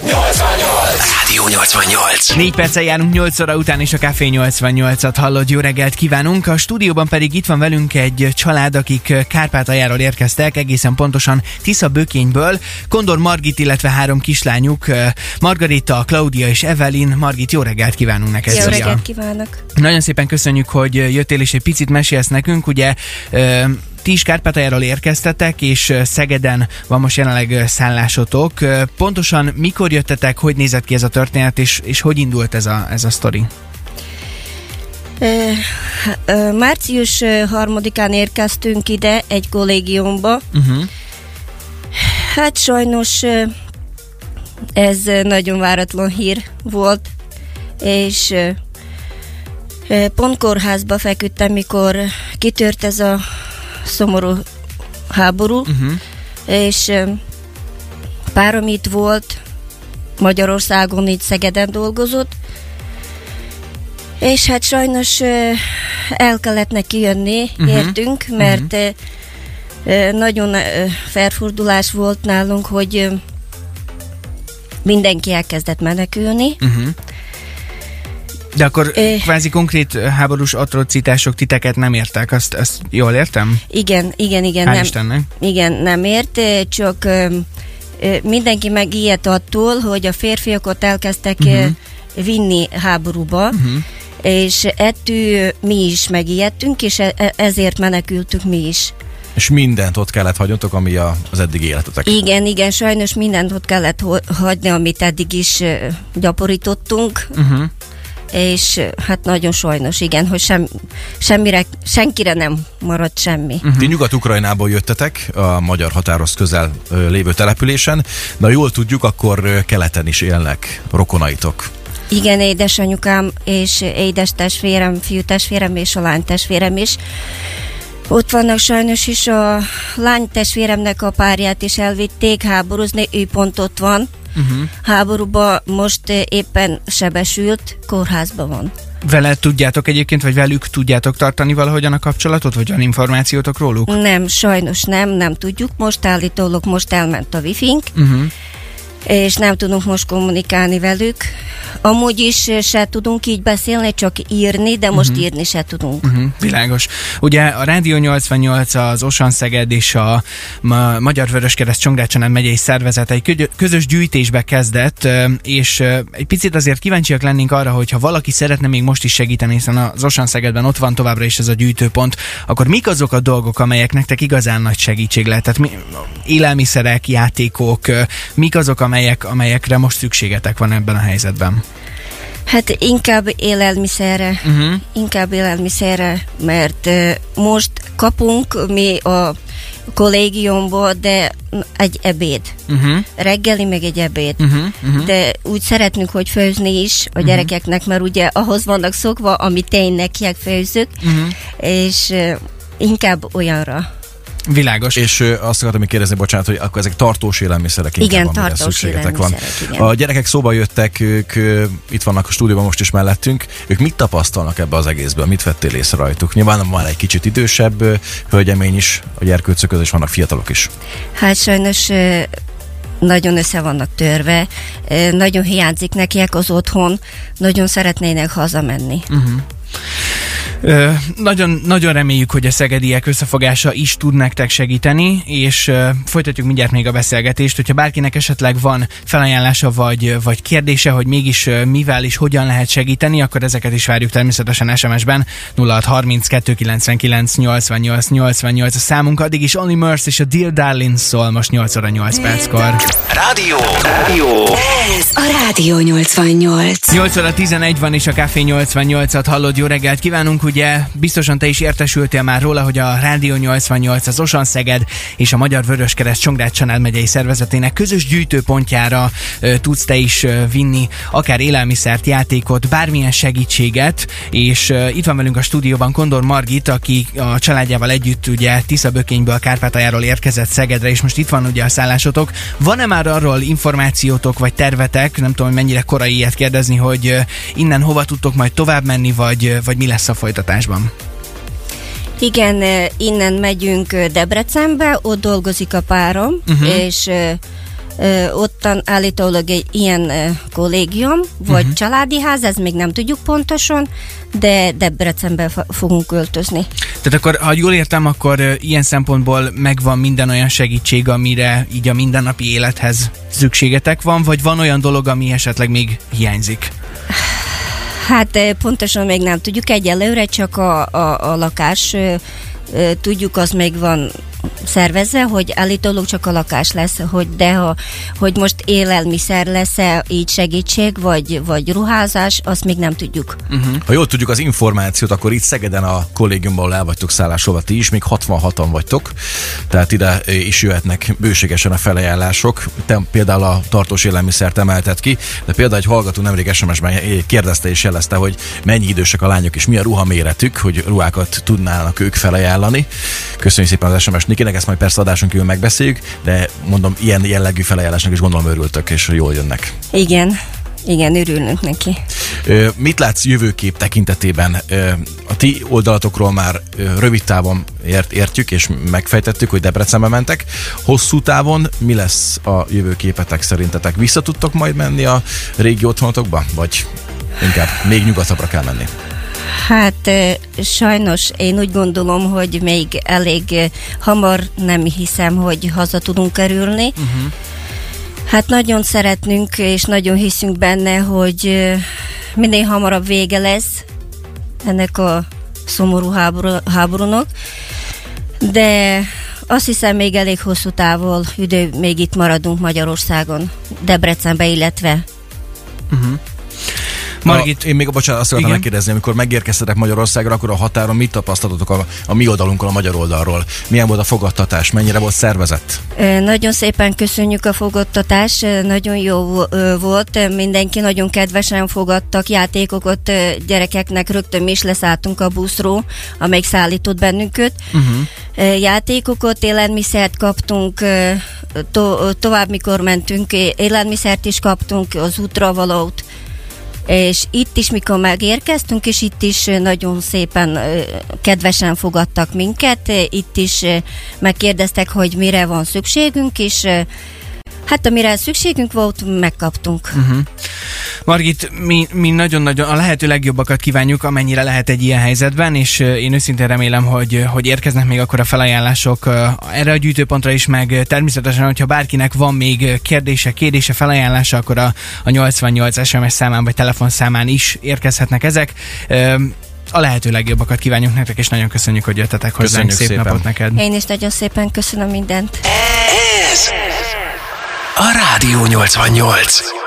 Rádió 88. 4 perccel járunk 8 óra után, és a Café 88-at hallod. Jó reggelt kívánunk! A stúdióban pedig itt van velünk egy család, akik Kárpátaljáról érkeztek, egészen pontosan Tisza Bökényből. Kondor Margit, illetve három kislányuk, Margarita, Claudia és Evelyn. Margit, jó reggelt kívánunk neked! Jó reggelt kívánok! Nagyon szépen köszönjük, hogy jöttél és egy picit mesélsz nekünk. Ugye ö, ti is Kárpátaljáról érkeztetek, és Szegeden van most jelenleg szállásotok. Pontosan mikor jöttetek, hogy nézett ki ez a történet, és, és hogy indult ez a, ez a sztori? Március harmadikán érkeztünk ide egy kollégiumba. Uh-huh. Hát sajnos ez nagyon váratlan hír volt, és pont kórházba feküdtem, mikor kitört ez a szomorú háború, Uh-huh. és párom itt volt, Magyarországon, itt Szegeden dolgozott, és hát sajnos el kellett neki jönni, Mhm. uh-huh. értünk, mert uh-huh. nagyon felfordulás volt nálunk, hogy mindenki elkezdett menekülni. Uh-huh. De akkor Ö. kvázi konkrét háborús atrocitások titeket nem értek, azt, azt jól értem? Igen, igen, igen, Hál' nem, Istennek. igen, nem ért, csak mindenki megijedt attól, hogy a férfiakat elkezdtek uh-huh. vinni háborúba, Uh-huh. és ettől mi is megijedtünk, és e- e- ezért menekültük mi is. És mindent ott kellett hagynotok, ami a, az eddigi életetek. Igen, igen, sajnos mindent ott kellett hagyni, amit eddig is gyaporítottunk, Uh-huh. És hát nagyon sajnos, igen, hogy sem, semmire, senkire nem maradt semmi. Mhm. Ti Nyugat-Ukrajnából jöttetek, a magyar határhoz közel lévő településen, de ha jól tudjuk, akkor keleten is élnek rokonaitok. Igen, édesanyukám és édes testvérem, fiú testvérem és a lány testvérem is. Ott vannak sajnos is a lány testvéremnek a párját is elvitték háborúzni, ő pont ott van. Uh-huh. Háborúba most eh, éppen sebesült, kórházban van. Vele tudjátok egyébként, vagy velük tudjátok tartani valahogyan a kapcsolatot, vagy van információtok róluk? Nem, sajnos nem, nem tudjuk. Most állítólag most elment a wifi-nk, Uh-huh. és nem tudunk most kommunikálni velük. Amúgy is eh, se tudunk így beszélni, csak írni, de most uh-huh. írni se tudunk. Uh-huh, világos. Ugye a Rádió 88, az Osan Szeged és a Ma- Magyar Vöröskereszt Csongrácsonen megyei szervezet egy kögy- közös gyűjtésbe kezdett, ö, és ö, egy picit azért kíváncsiak lennénk arra, hogy ha valaki szeretne még most is segíteni, hiszen az Osan Szegedben ott van továbbra is ez a gyűjtőpont, akkor mik azok a dolgok, amelyek nektek igazán nagy segítség lehet? Tehát mi, élelmiszerek, játékok, mik azok, amelyek, amelyekre most szükségetek van ebben a helyzetben? Hát inkább élelmiszerre, Uh-huh. inkább élelmiszerre, mert most kapunk mi a kollégiumból, de egy ebéd. Uh-huh. Reggeli meg egy ebéd. Uh-huh. Uh-huh. De úgy szeretnünk, hogy főzni is a gyerekeknek, mert ugye ahhoz vannak szokva, amit tényleg főzzük, Uh-huh. és inkább olyanra. Világos. És azt akartam még kérdezni, bocsánat, hogy akkor ezek tartós élelmiszerek inkább, Igen, tartós szükségetek van. igen. A gyerekek szóba jöttek, ők itt vannak a stúdióban most is mellettünk. Ők mit tapasztalnak ebbe az egészből? Mit vettél észre rajtuk? Nyilván van egy kicsit idősebb hölgyemény is, a gyerkőcök között is vannak fiatalok is. Hát sajnos nagyon össze vannak törve, nagyon hiányzik nekiek az otthon, nagyon szeretnének hazamenni. Uh-huh. Ö, nagyon, nagyon reméljük, hogy a szegediek összefogása is tud nektek segíteni, és ö, folytatjuk mindjárt még a beszélgetést. Hogyha bárkinek esetleg van felajánlása vagy, vagy kérdése, hogy mégis ö, mivel és hogyan lehet segíteni, akkor ezeket is várjuk természetesen SMS-ben 0630 299 88 88 a számunk. Addig is Only Mercy és a Dear Darling szól most 8 óra 8 perckor. Rádió. Rádió. Ez a Rádió 88. 8 óra 11 van, és a Café 88-at hallod. Jó reggelt kívánunk! Ugye biztosan te is értesültél már róla, hogy a Rádió 88, az Osan Szeged és a Magyar Vöröskereszt Csongrád Csanál megyei szervezetének közös gyűjtőpontjára ö, tudsz te is ö, vinni akár élelmiszert, játékot, bármilyen segítséget, és ö, itt van velünk a stúdióban Kondor Margit, aki a családjával együtt ugye Tisza Bökényből, Kárpátaljáról érkezett Szegedre, és most itt van ugye a szállásotok. Van-e már arról információtok vagy tervetek, nem tudom, mennyire korai ilyet kérdezni, hogy innen hova tudtok majd tovább menni, vagy, vagy mi lesz a folytatásban? Igen, eh, innen megyünk eh, Debrecenbe, ott dolgozik a párom, uh-huh. és eh, ottan állítólag egy ilyen kollégium, vagy uh-huh. családi ház, ez még nem tudjuk pontosan, de Debrecenbe fogunk költözni. Tehát akkor, ha jól értem, akkor ilyen szempontból megvan minden olyan segítség, amire így a mindennapi élethez szükségetek van, vagy van olyan dolog, ami esetleg még hiányzik? Hát ö, pontosan még nem tudjuk, egyelőre csak a, a, a lakás ö, ö, tudjuk, az még van szervezve, hogy állítólag csak a lakás lesz, hogy de ha, hogy most élelmiszer lesz-e így segítség, vagy, vagy ruházás, azt még nem tudjuk. Ha jól tudjuk az információt, akkor itt Szegeden a kollégiumban el vagytok szállásolva, ti is, még 66-an vagytok, tehát ide is jöhetnek bőségesen a felajánlások. Te például a tartós élelmiszert emelted ki, de például egy hallgató nemrég SMS-ben kérdezte és jelezte, hogy mennyi idősek a lányok és mi a ruhaméretük, hogy ruhákat tudnának ők felajánlani. Köszönjük szépen az SMS Nikinek, ezt majd persze adáson kívül megbeszéljük, de mondom, ilyen jellegű felajánlásnak is gondolom örültök, és jól jönnek. Igen, igen, örülünk neki. Mit látsz jövőkép tekintetében? A ti oldalatokról már rövid távon ért, értjük és megfejtettük, hogy Debrecenbe mentek. Hosszú távon mi lesz a jövőképetek szerintetek? Vissza tudtok majd menni a régi otthonotokba? Vagy inkább még nyugatabbra kell menni? Hát sajnos én úgy gondolom, hogy még elég hamar nem hiszem, hogy haza tudunk kerülni. Uh-huh. Hát nagyon szeretnünk, és nagyon hiszünk benne, hogy minél hamarabb vége lesz ennek a szomorú háború, háborúnak, de azt hiszem még elég hosszú távol idő még itt maradunk Magyarországon, Debrecenbe, illetve Margit, A, én még, bocsánat, azt akartam megkérdezni, amikor megérkeztetek Magyarországra, akkor a határon mit tapasztaltatok a, a mi oldalunkon, a magyar oldalról? Milyen volt a fogadtatás? Mennyire volt szervezett? Nagyon szépen köszönjük a fogadtatást, ö, nagyon jó volt, mindenki nagyon kedvesen fogadtak játékokat gyerekeknek, rögtön mi is leszálltunk a buszról, amelyik szállított bennünket. Uh-huh. Játékokat, élelmiszert kaptunk, to- tovább mikor mentünk, élelmiszert is kaptunk, az útra valót. És itt is, mikor megérkeztünk, és itt is nagyon szépen kedvesen fogadtak minket, itt is megkérdeztek, hogy mire van szükségünk, és hát amire szükségünk volt, megkaptunk. Margit, mi, mi nagyon-nagyon a lehető legjobbakat kívánjuk, amennyire lehet egy ilyen helyzetben, és én őszintén remélem, hogy, hogy érkeznek még akkor a felajánlások erre a gyűjtőpontra is, meg természetesen, hogyha bárkinek van még kérdése, kérdése, felajánlása, akkor a, a 88 SMS számán vagy telefonszámán is érkezhetnek ezek. A lehető legjobbakat kívánjuk nektek, és nagyon köszönjük, hogy jöttetek hozzánk. Köszönjük Szép szépen. napot neked. Én is nagyon szépen köszönöm mindent. Ez a Rádió 88.